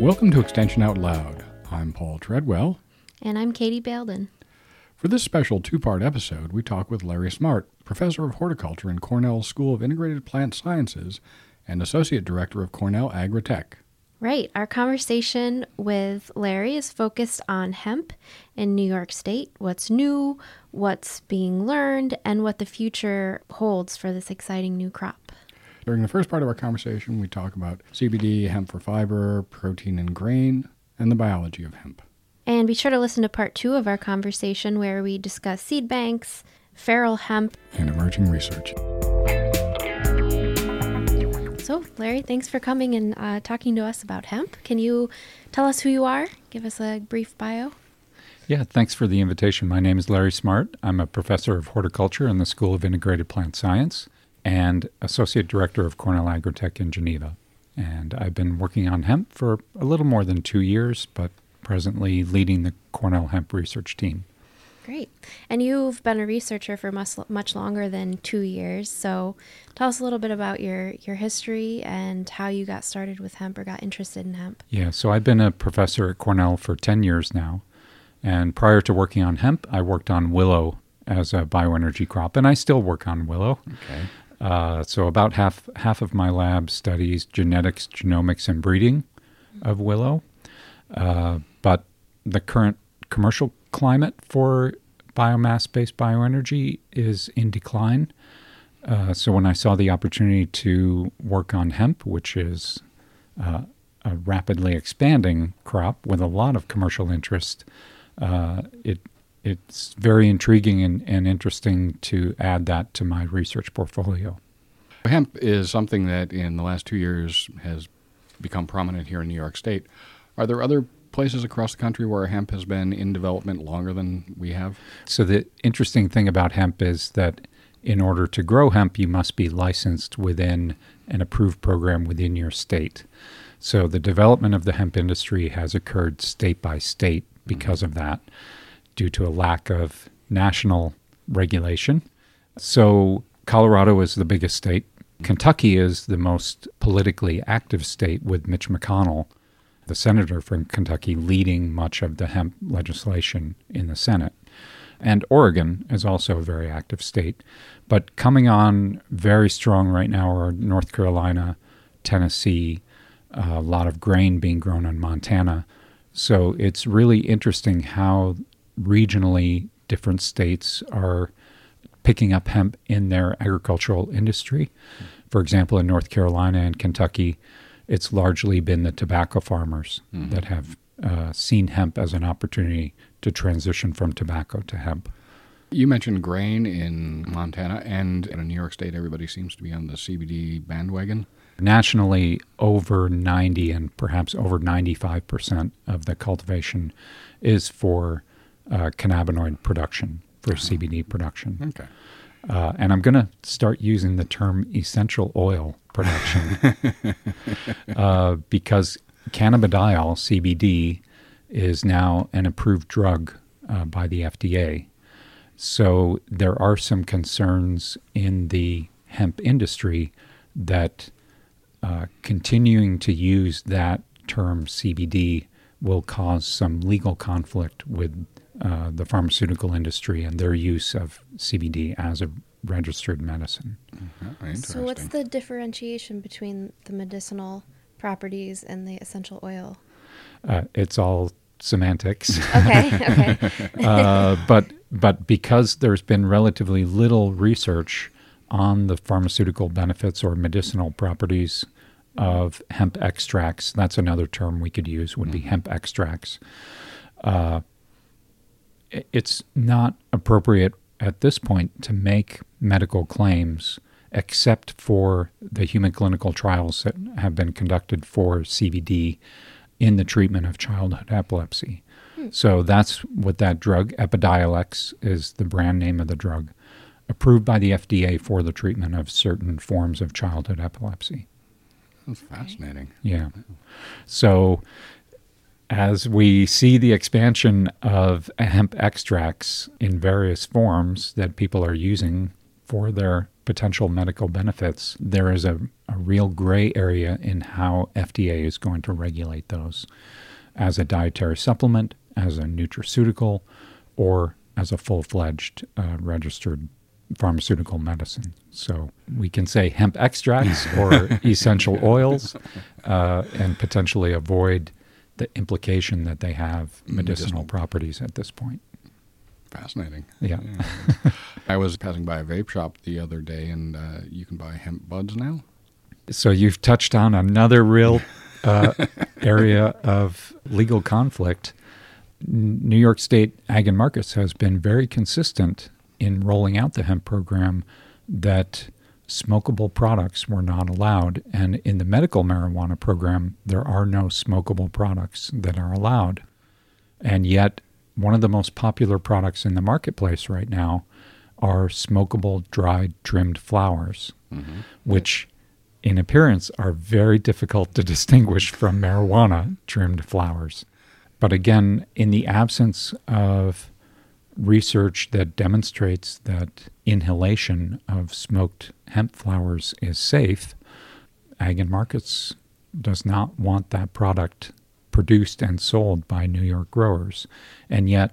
Welcome to Extension Out Loud. I'm Paul Treadwell. And I'm Katie Balden. For this special two part episode, we talk with Larry Smart, professor of horticulture in Cornell School of Integrated Plant Sciences and associate director of Cornell Agritech. Right. Our conversation with Larry is focused on hemp in New York State, what's new, what's being learned, and what the future holds for this exciting new crop. During the first part of our conversation, we talk about CBD, hemp for fiber, protein and grain, and the biology of hemp. And be sure to listen to part two of our conversation where we discuss seed banks, feral hemp, and emerging research. So, Larry, thanks for coming and uh, talking to us about hemp. Can you tell us who you are? Give us a brief bio. Yeah, thanks for the invitation. My name is Larry Smart. I'm a professor of horticulture in the School of Integrated Plant Science and associate director of Cornell Agritech in Geneva. And I've been working on hemp for a little more than two years, but presently leading the Cornell Hemp Research Team. Great. And you've been a researcher for much, much longer than two years. So tell us a little bit about your, your history and how you got started with hemp or got interested in hemp. Yeah, so I've been a professor at Cornell for 10 years now. And prior to working on hemp, I worked on willow as a bioenergy crop, and I still work on willow. Okay. Uh, so about half half of my lab studies genetics, genomics, and breeding of willow. Uh, but the current commercial climate for biomass based bioenergy is in decline. Uh, so when I saw the opportunity to work on hemp, which is uh, a rapidly expanding crop with a lot of commercial interest, uh, it it's very intriguing and, and interesting to add that to my research portfolio. Hemp is something that in the last two years has become prominent here in New York State. Are there other places across the country where hemp has been in development longer than we have? So, the interesting thing about hemp is that in order to grow hemp, you must be licensed within an approved program within your state. So, the development of the hemp industry has occurred state by state because mm-hmm. of that, due to a lack of national regulation. So, Colorado is the biggest state. Kentucky is the most politically active state with Mitch McConnell the senator from Kentucky leading much of the hemp legislation in the Senate. And Oregon is also a very active state. But coming on very strong right now are North Carolina, Tennessee, a lot of grain being grown in Montana. So it's really interesting how regionally different states are picking up hemp in their agricultural industry. For example, in North Carolina and Kentucky, it's largely been the tobacco farmers mm-hmm. that have uh, seen hemp as an opportunity to transition from tobacco to hemp. You mentioned grain in Montana and in New York State. Everybody seems to be on the CBD bandwagon. Nationally, over 90 and perhaps over 95% of the cultivation is for uh, cannabinoid production, for uh-huh. CBD production. Okay. Uh, and I'm going to start using the term essential oil production uh, because cannabidiol, CBD, is now an approved drug uh, by the FDA. So there are some concerns in the hemp industry that uh, continuing to use that term CBD will cause some legal conflict with uh, the pharmaceutical industry and their use of CBD as a registered medicine. Mm-hmm. So, what's the differentiation between the medicinal properties and the essential oil? Uh, it's all semantics. Okay, okay. uh, but but because there's been relatively little research on the pharmaceutical benefits or medicinal properties of hemp extracts, that's another term we could use. Would be mm-hmm. hemp extracts. Uh, it's not appropriate at this point to make medical claims except for the human clinical trials that have been conducted for CBD in the treatment of childhood epilepsy. Hmm. So that's what that drug, Epidiolex, is the brand name of the drug, approved by the FDA for the treatment of certain forms of childhood epilepsy. That's fascinating. Yeah. So as we see the expansion of hemp extracts in various forms that people are using for their potential medical benefits, there is a, a real gray area in how FDA is going to regulate those as a dietary supplement, as a nutraceutical, or as a full fledged uh, registered pharmaceutical medicine. So we can say hemp extracts or essential oils uh, and potentially avoid the implication that they have medicinal, medicinal. properties at this point. Fascinating. Yeah. yeah. I was passing by a vape shop the other day, and uh, you can buy hemp buds now. So you've touched on another real uh, area of legal conflict. New York State Ag and Markets has been very consistent in rolling out the hemp program that smokable products were not allowed. And in the medical marijuana program, there are no smokable products that are allowed. And yet, one of the most popular products in the marketplace right now are smokable dried trimmed flowers, mm-hmm. which in appearance are very difficult to distinguish from marijuana trimmed flowers. But again, in the absence of research that demonstrates that inhalation of smoked hemp flowers is safe, Ag and Markets does not want that product produced and sold by New York growers. And yet,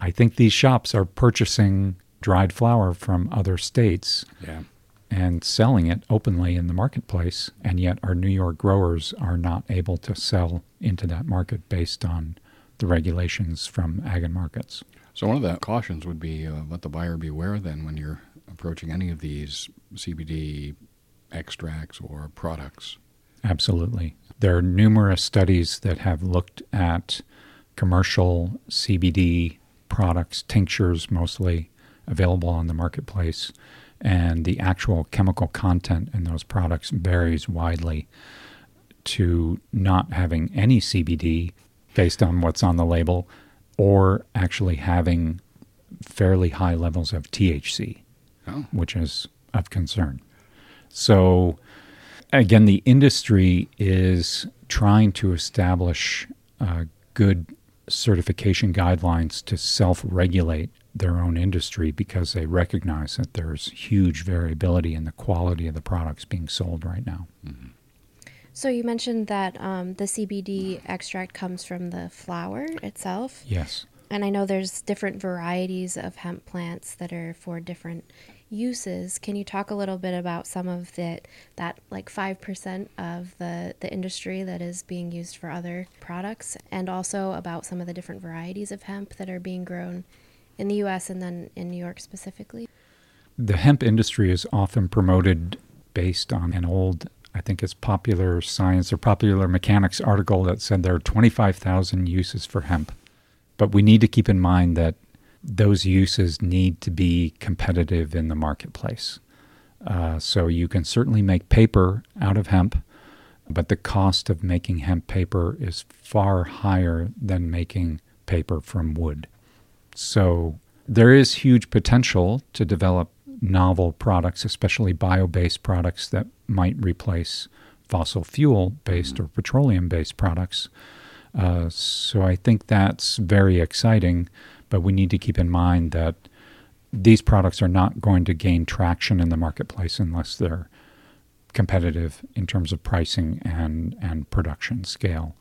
I think these shops are purchasing dried flower from other states yeah. and selling it openly in the marketplace. And yet, our New York growers are not able to sell into that market based on the regulations from Ag and Markets. So one of the cautions would be uh, let the buyer beware then when you're approaching any of these CBD extracts or products. Absolutely. There are numerous studies that have looked at commercial CBD products, tinctures mostly available on the marketplace, and the actual chemical content in those products varies widely to not having any CBD based on what's on the label or actually having fairly high levels of THC, oh. which is of concern. So, again, the industry is trying to establish uh, good certification guidelines to self regulate their own industry because they recognize that there's huge variability in the quality of the products being sold right now. Mm-hmm. So you mentioned that um, the CBD extract comes from the flower itself. Yes. And I know there's different varieties of hemp plants that are for different uses. Can you talk a little bit about some of the, that like 5% of the, the industry that is being used for other products and also about some of the different varieties of hemp that are being grown in the US and then in New York specifically? The hemp industry is often promoted based on an old I think it's Popular Science or Popular Mechanics article that said there are 25,000 uses for hemp. But we need to keep in mind that those uses need to be competitive in the marketplace. Uh, so you can certainly make paper out of hemp, but the cost of making hemp paper is far higher than making paper from wood. So there is huge potential to develop novel products, especially bio based products that might replace fossil fuel based mm-hmm. or petroleum based products. Uh, so I think that's very exciting, but we need to keep in mind that these products are not going to gain traction in the marketplace unless they're competitive in terms of pricing and, and production scale.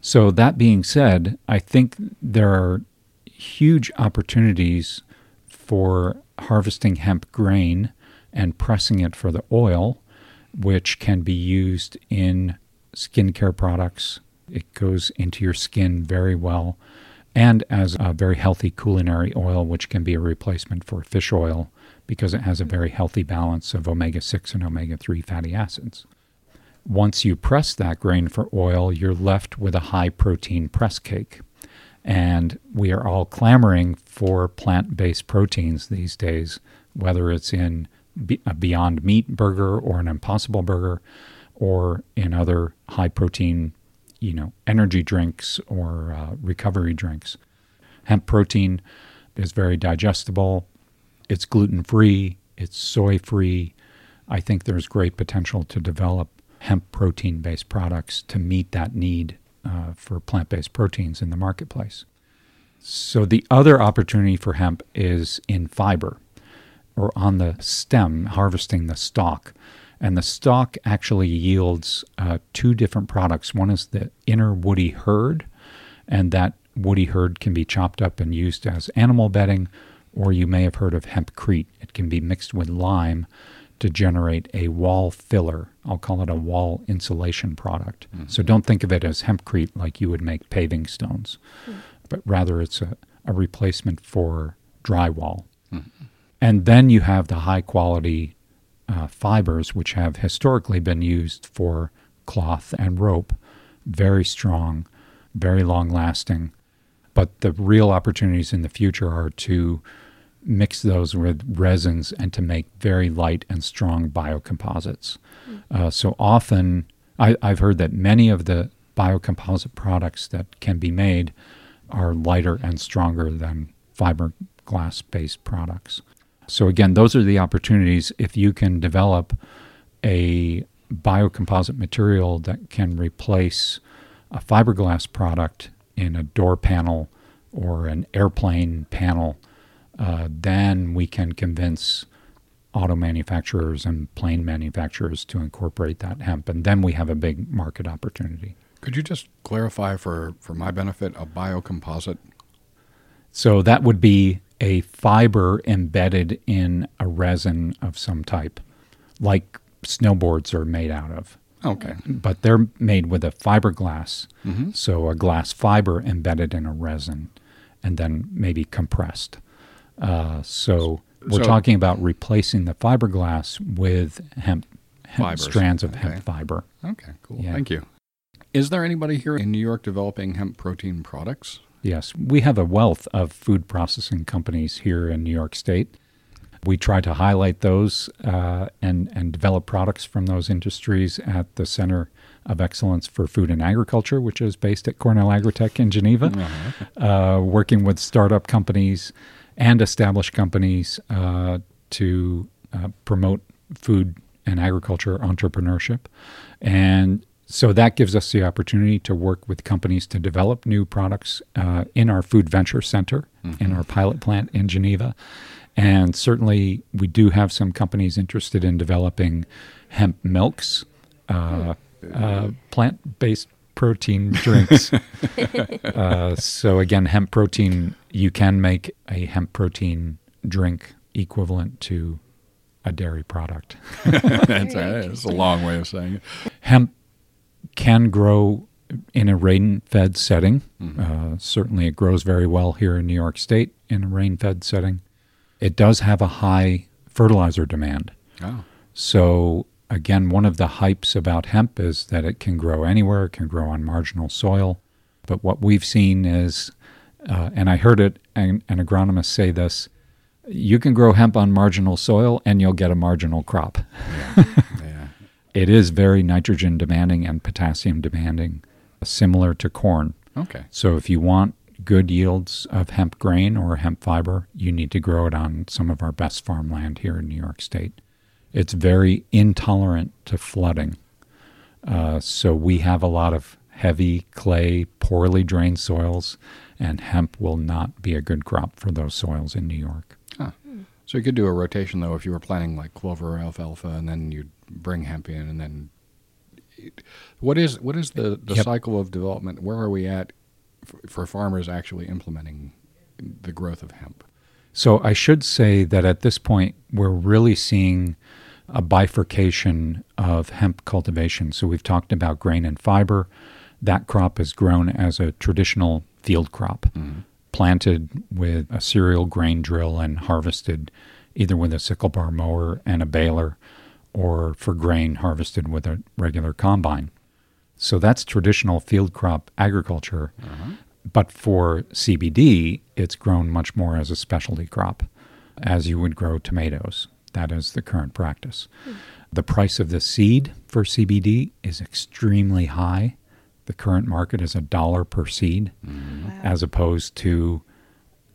So, that being said, I think there are huge opportunities for harvesting hemp grain and pressing it for the oil, which can be used in skincare products. It goes into your skin very well, and as a very healthy culinary oil, which can be a replacement for fish oil because it has a very healthy balance of omega 6 and omega 3 fatty acids. Once you press that grain for oil, you're left with a high protein press cake. And we are all clamoring for plant based proteins these days, whether it's in a Beyond Meat burger or an Impossible burger or in other high protein, you know, energy drinks or uh, recovery drinks. Hemp protein is very digestible, it's gluten free, it's soy free. I think there's great potential to develop hemp protein based products to meet that need uh, for plant based proteins in the marketplace. So, the other opportunity for hemp is in fiber. or on the stem, harvesting the stalk. And the stalk actually yields uh, two different products. One is the inner woody hurd, and that woody hurd can be chopped up and used as animal bedding, or you may have heard of hempcrete. It can be mixed with lime to generate a wall filler. I'll call it a wall insulation product. Mm-hmm. So don't think of it as hempcrete like you would make paving stones, hmm. but rather it's a, a replacement for drywall. Mm-hmm. And then you have the high quality uh, fibers, which have historically been used for cloth and rope, very strong, very long lasting. But the real opportunities in the future are to mix those with resins and to make very light and strong biocomposites. Uh, so often, I, I've heard that many of the biocomposite products that can be made are lighter and stronger than fiberglass based products. So, again, those are the opportunities if you can develop a biocomposite material that can replace a fiberglass product in a door panel or an airplane panel, uh, then we can convince auto manufacturers and plane manufacturers to incorporate that hemp. And then we have a big market opportunity. Could you just clarify for, for my benefit a biocomposite? So that would be a fiber embedded in a resin of some type, like snowboards are made out of. Okay. But they're made with a fiberglass, Mm-hmm. so a glass fiber embedded in a resin, and then maybe compressed. Uh, so we're So- talking about replacing the fiberglass with hemp, hemp strands of Okay. hemp fiber. Okay, cool. Yeah. Thank you. Is there anybody here in New York developing hemp protein products? Yes, we have a wealth of food processing companies here in New York State. We try to highlight those uh, and and develop products from those industries at the Center of Excellence for Food and Agriculture, which is based at Cornell Agritech in Geneva, uh, working with startup companies and establish companies uh, to uh, promote food and agriculture entrepreneurship. And so that gives us the opportunity to work with companies to develop new products uh, in our Food Venture Center, in our pilot plant in Geneva. And certainly, we do have some companies interested in developing hemp milks, uh, uh, plant based protein drinks. uh, so, again, hemp protein, you can make a hemp protein drink equivalent to a dairy product. that's, a, that's a long way of saying it. Hemp can grow in a rain fed setting. Uh, certainly, it grows very well here in New York State in a rain fed setting. It does have a high fertilizer demand. Oh, So, again, one of the hypes about hemp is that it can grow anywhere, it can grow on marginal soil. But what we've seen is, uh, and I heard it, an, an agronomist say this you can grow hemp on marginal soil and you'll get a marginal crop. yeah. It is very nitrogen demanding and potassium demanding, similar to corn. Okay. So if you want good yields of hemp grain or hemp fiber, you need to grow it on some of our best farmland here in New York State. It's very intolerant to flooding. Uh, so we have a lot of heavy clay, poorly drained soils, and hemp will not be a good crop for those soils in New York. So you could do a rotation though if you were planting like clover or alfalfa, and then you'd bring hemp in, and then what is what is the the Yep. cycle of development? Where are we at f- for farmers actually implementing the growth of hemp? So I should say that at this point, we're really seeing a bifurcation of hemp cultivation. So we've talked about grain and fiber. That crop is grown as a traditional field crop, mm-hmm. planted with a cereal grain drill and harvested either with a sickle bar mower and a baler, or for grain harvested with a regular combine. So that's traditional field crop agriculture. Mm-hmm. But for CBD, it's grown much more as a specialty crop, as you would grow tomatoes. That is the current practice. The price of the seed for CBD is extremely high. The current market is a dollar per seed, mm-hmm. as opposed to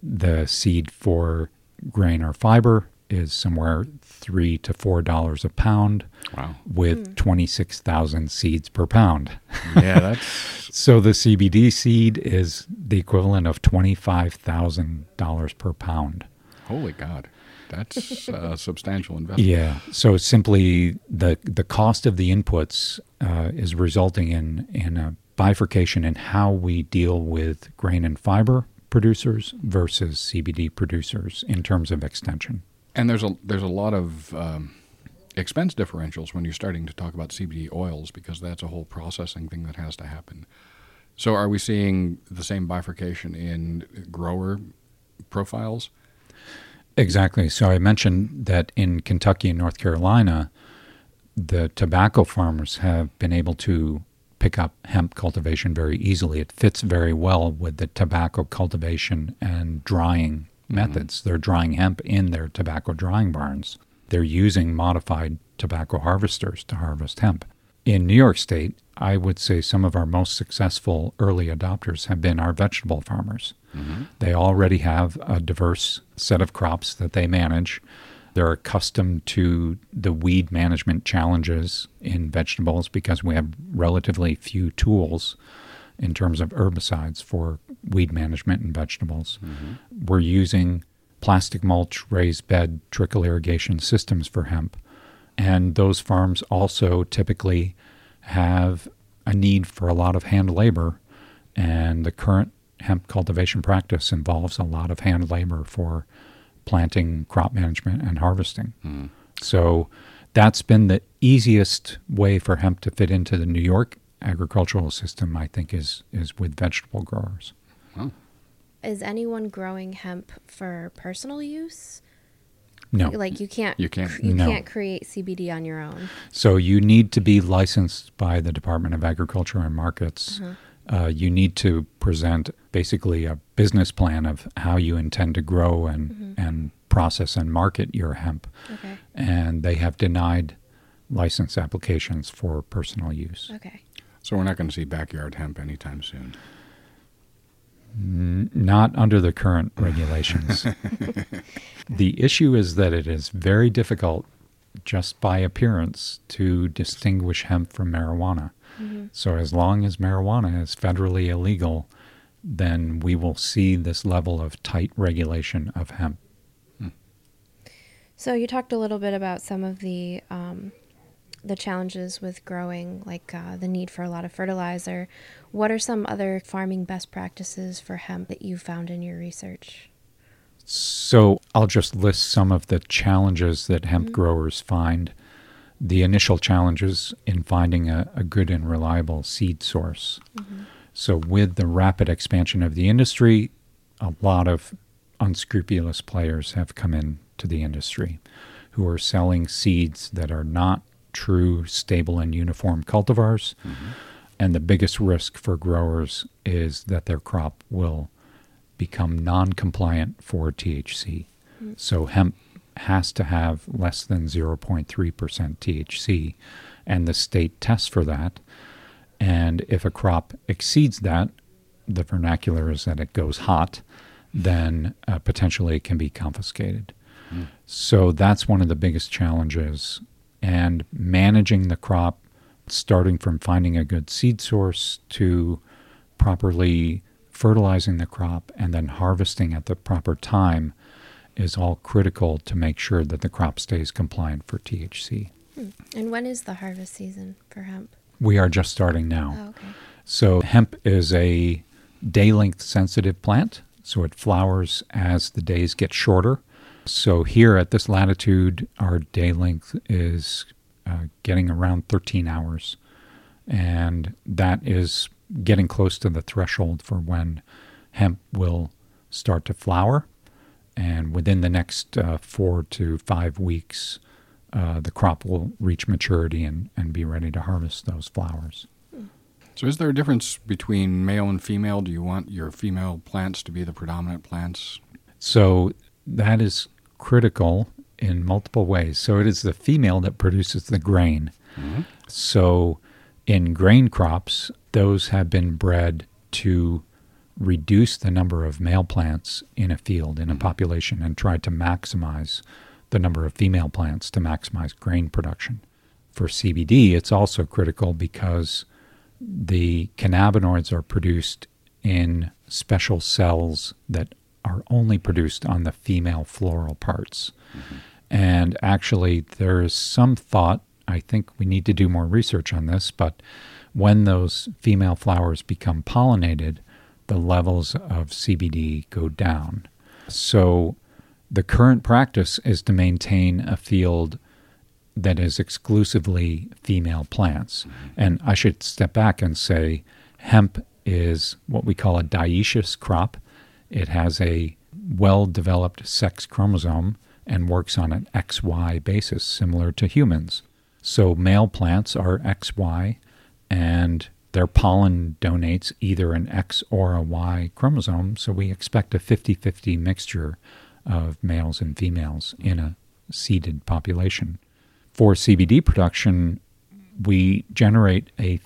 the seed for grain or fiber is somewhere three to four dollars a pound, Wow. with hmm. twenty six thousand seeds per pound. Yeah, that's So the CBD seed is the equivalent of twenty-five thousand dollars per pound. holy God. That's a substantial investment. Yeah. So simply the the cost of the inputs uh, is resulting in in a bifurcation in how we deal with grain and fiber producers versus CBD producers in terms of extension. And there's a there's a lot of um, expense differentials when you're starting to talk about CBD oils because that's a whole processing thing that has to happen. So are we seeing the same bifurcation in grower profiles? Exactly. So I mentioned that in Kentucky and North Carolina, the tobacco farmers have been able to pick up hemp cultivation very easily. It fits very well with the tobacco cultivation and drying mm-hmm. methods. They're drying hemp in their tobacco drying barns. They're using modified tobacco harvesters to harvest hemp. In New York State, I would say some of our most successful early adopters have been our vegetable farmers. Mm-hmm. They already have a diverse set of crops that they manage. They're accustomed to the weed management challenges in vegetables because we have relatively few tools in terms of herbicides for weed management in vegetables. Mm-hmm. We're using plastic mulch, raised bed, trickle irrigation systems for hemp. And those farms also typically have a need for a lot of hand labor. And the current hemp cultivation practice involves a lot of hand labor for planting, crop management, and harvesting. Hmm. So that's been the easiest way for hemp to fit into the New York agricultural system, I think, is, is with vegetable growers. Is anyone growing hemp for personal use? No. Like you can't You can't. you No. can't create CBD on your own. So you need to be licensed by the Department of Agriculture and Markets. Uh, you need to present basically a business plan of how you intend to grow and, and process and market your hemp. Okay. And they have denied license applications for personal use. Okay. So we're not going to see backyard hemp anytime soon. N- not under the current regulations. the issue is that it is very difficult, just by appearance, to distinguish hemp from marijuana. So, as long as marijuana is federally illegal, then we will see this level of tight regulation of hemp. So you talked a little bit about some of the um, the challenges with growing, like uh, the need for a lot of fertilizer. What are some other farming best practices for hemp that you found in your research? So I'll just list some of the challenges that hemp growers find. The initial challenges in finding a, a good and reliable seed source. So, with the rapid expansion of the industry, a lot of unscrupulous players have come into the industry who are selling seeds that are not true, stable, and uniform cultivars. Mm-hmm. And the biggest risk for growers is that their crop will become non compliant for THC. Mm. So hemp has to have less than 0.3% THC, and the state tests for that. And if a crop exceeds that, the vernacular is that it goes hot, then uh, potentially it can be confiscated. Mm. So that's one of the biggest challenges. And managing the crop, starting from finding a good seed source to properly fertilizing the crop and then harvesting at the proper time is all critical to make sure that the crop stays compliant for THC. Hmm. And when is the harvest season for hemp? We are just starting now. Oh, okay. So, hemp is a day length sensitive plant, so it flowers as the days get shorter. So, here at this latitude, our day length is uh, getting around 13 hours, and that is getting close to the threshold for when hemp will start to flower. And within the next uh, four to five weeks, uh, the crop will reach maturity and, and be ready to harvest those flowers. So, is there a difference between male and female? Do you want your female plants to be the predominant plants? So that is critical in multiple ways. So it is the female that produces the grain. Mm-hmm. So in grain crops, those have been bred to reduce the number of male plants in a field, in a mm-hmm. population, and try to maximize the number of female plants to maximize grain production. For CBD, it's also critical because the cannabinoids are produced in special cells that are only produced on the female floral parts. And actually, there is some thought, I think we need to do more research on this, but when those female flowers become pollinated, the levels of CBD go down. So the current practice is to maintain a field that is exclusively female plants. And I should step back and say hemp is what we call a dioecious crop. It has a well developed sex chromosome and works on an XY basis, similar to humans. So male plants are XY, and their pollen donates either an X or a Y chromosome. So we expect a 50 50 mixture of males and females in a seeded population. For CBD production, we generate a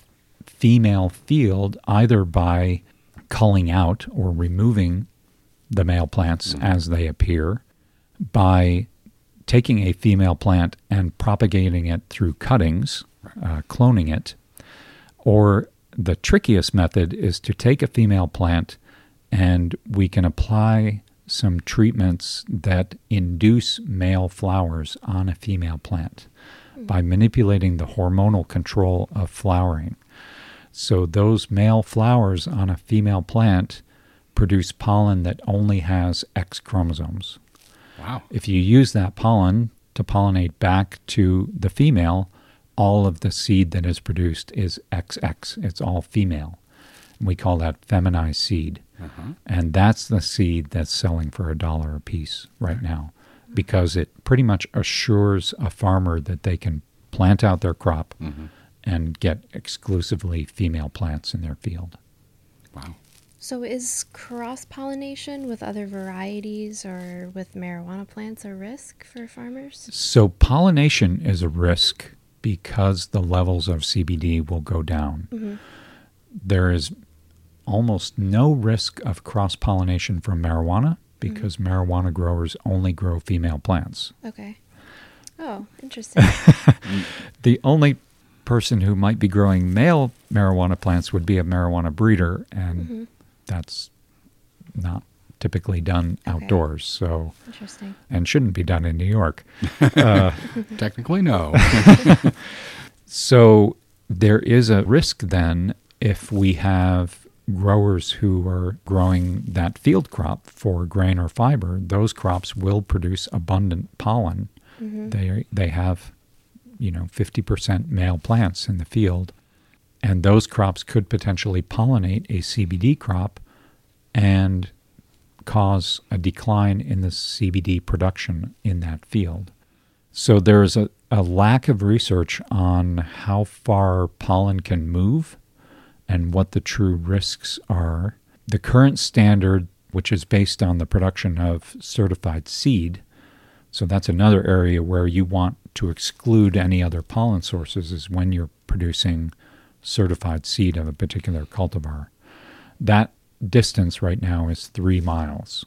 female field either by culling out or removing the male plants as they appear, by taking a female plant and propagating it through cuttings, uh, cloning it, or the trickiest method is to take a female plant and we can apply some treatments that induce male flowers on a female plant by manipulating the hormonal control of flowering. So those male flowers on a female plant produce pollen that only has X chromosomes. Wow. If you use that pollen to pollinate back to the female, all of the seed that is produced is XX. It's all female. We call that feminized seed. Uh-huh. And that's the seed that's selling for a dollar a piece right now because it pretty much assures a farmer that they can plant out their crop mm-hmm. and get exclusively female plants in their field. Wow. So, is cross pollination with other varieties or with marijuana plants a risk for farmers? So, pollination is a risk because the levels of CBD will go down. Mm-hmm. There is almost no risk of cross pollination from marijuana because mm-hmm. marijuana growers only grow female plants. Okay. Oh, interesting. The only person who might be growing male marijuana plants would be a marijuana breeder, and mm-hmm. That's not typically done Okay. outdoors. So, interesting. and shouldn't be done in New York. Uh, Technically, no. So there is a risk then if we have growers who are growing that field crop for grain or fiber, those crops will produce abundant pollen. Mm-hmm. They they have, you know, 50% male plants in the field, and those crops could potentially pollinate a CBD crop and cause a decline in the CBD production in that field. So there's a, a lack of research on how far pollen can move and what the true risks are. The current standard, which is based on the production of certified seed, so that's another area where you want to exclude any other pollen sources, is when you're producing certified seed of a particular cultivar. That distance right now is three miles.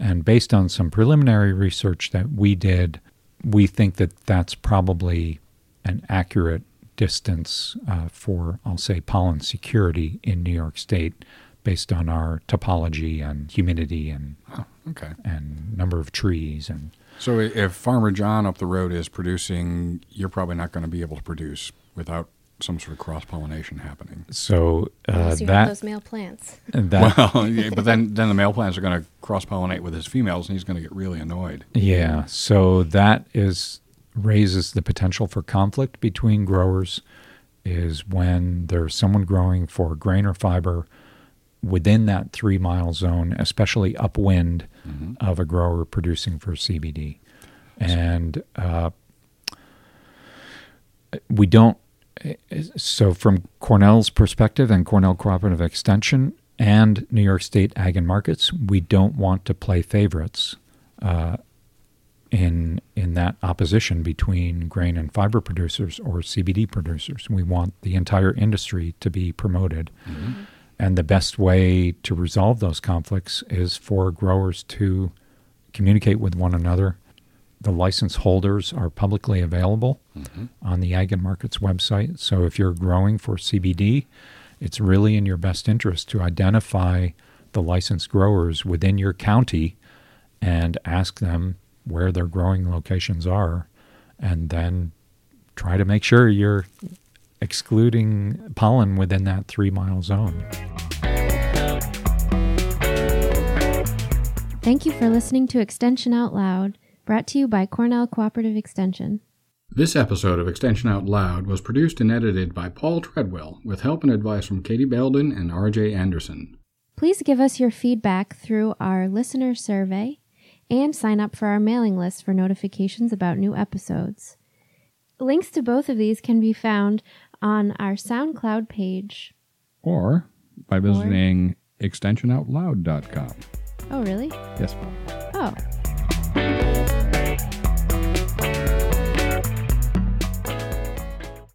And based on some preliminary research that we did, we think that that's probably an accurate distance uh, for, I'll say, pollen security in New York State based on our topology and humidity and, Oh, okay. and number of trees. And So if Farmer John up the road is producing, you're probably not going to be able to produce without some sort of cross pollination happening. so uh, Unless that, those male plants. that Well, yeah, but then then the male plants are going to cross pollinate with his females, and he's going to get really annoyed. Yeah, so that is raises the potential for conflict between growers is when there's someone growing for grain or fiber within that 3 mile zone, especially upwind of a grower producing for CBD. And uh, we don't so from Cornell's perspective and Cornell Cooperative Extension and New York State Ag and Markets, we don't want to play favorites uh, in in that opposition between grain and fiber producers or CBD producers. We want the entire industry to be promoted. And the best way to resolve those conflicts is for growers to communicate with one another. The license holders are publicly available mm-hmm. on the Ag and Markets website. So if you're growing for CBD, it's really in your best interest to identify the licensed growers within your county and ask them where their growing locations are, and then try to make sure you're excluding pollen within that three mile zone. Thank you for listening to Extension Out Loud, brought to you by Cornell Cooperative Extension. This episode of Extension Out Loud was produced and edited by Paul Treadwell with help and advice from Katie Belden and RJ Anderson. Please give us your feedback through our listener survey and sign up for our mailing list for notifications about new episodes. Links to both of these can be found on our SoundCloud page. Or by visiting extensionoutloud.com. Oh, really? Yes. Oh.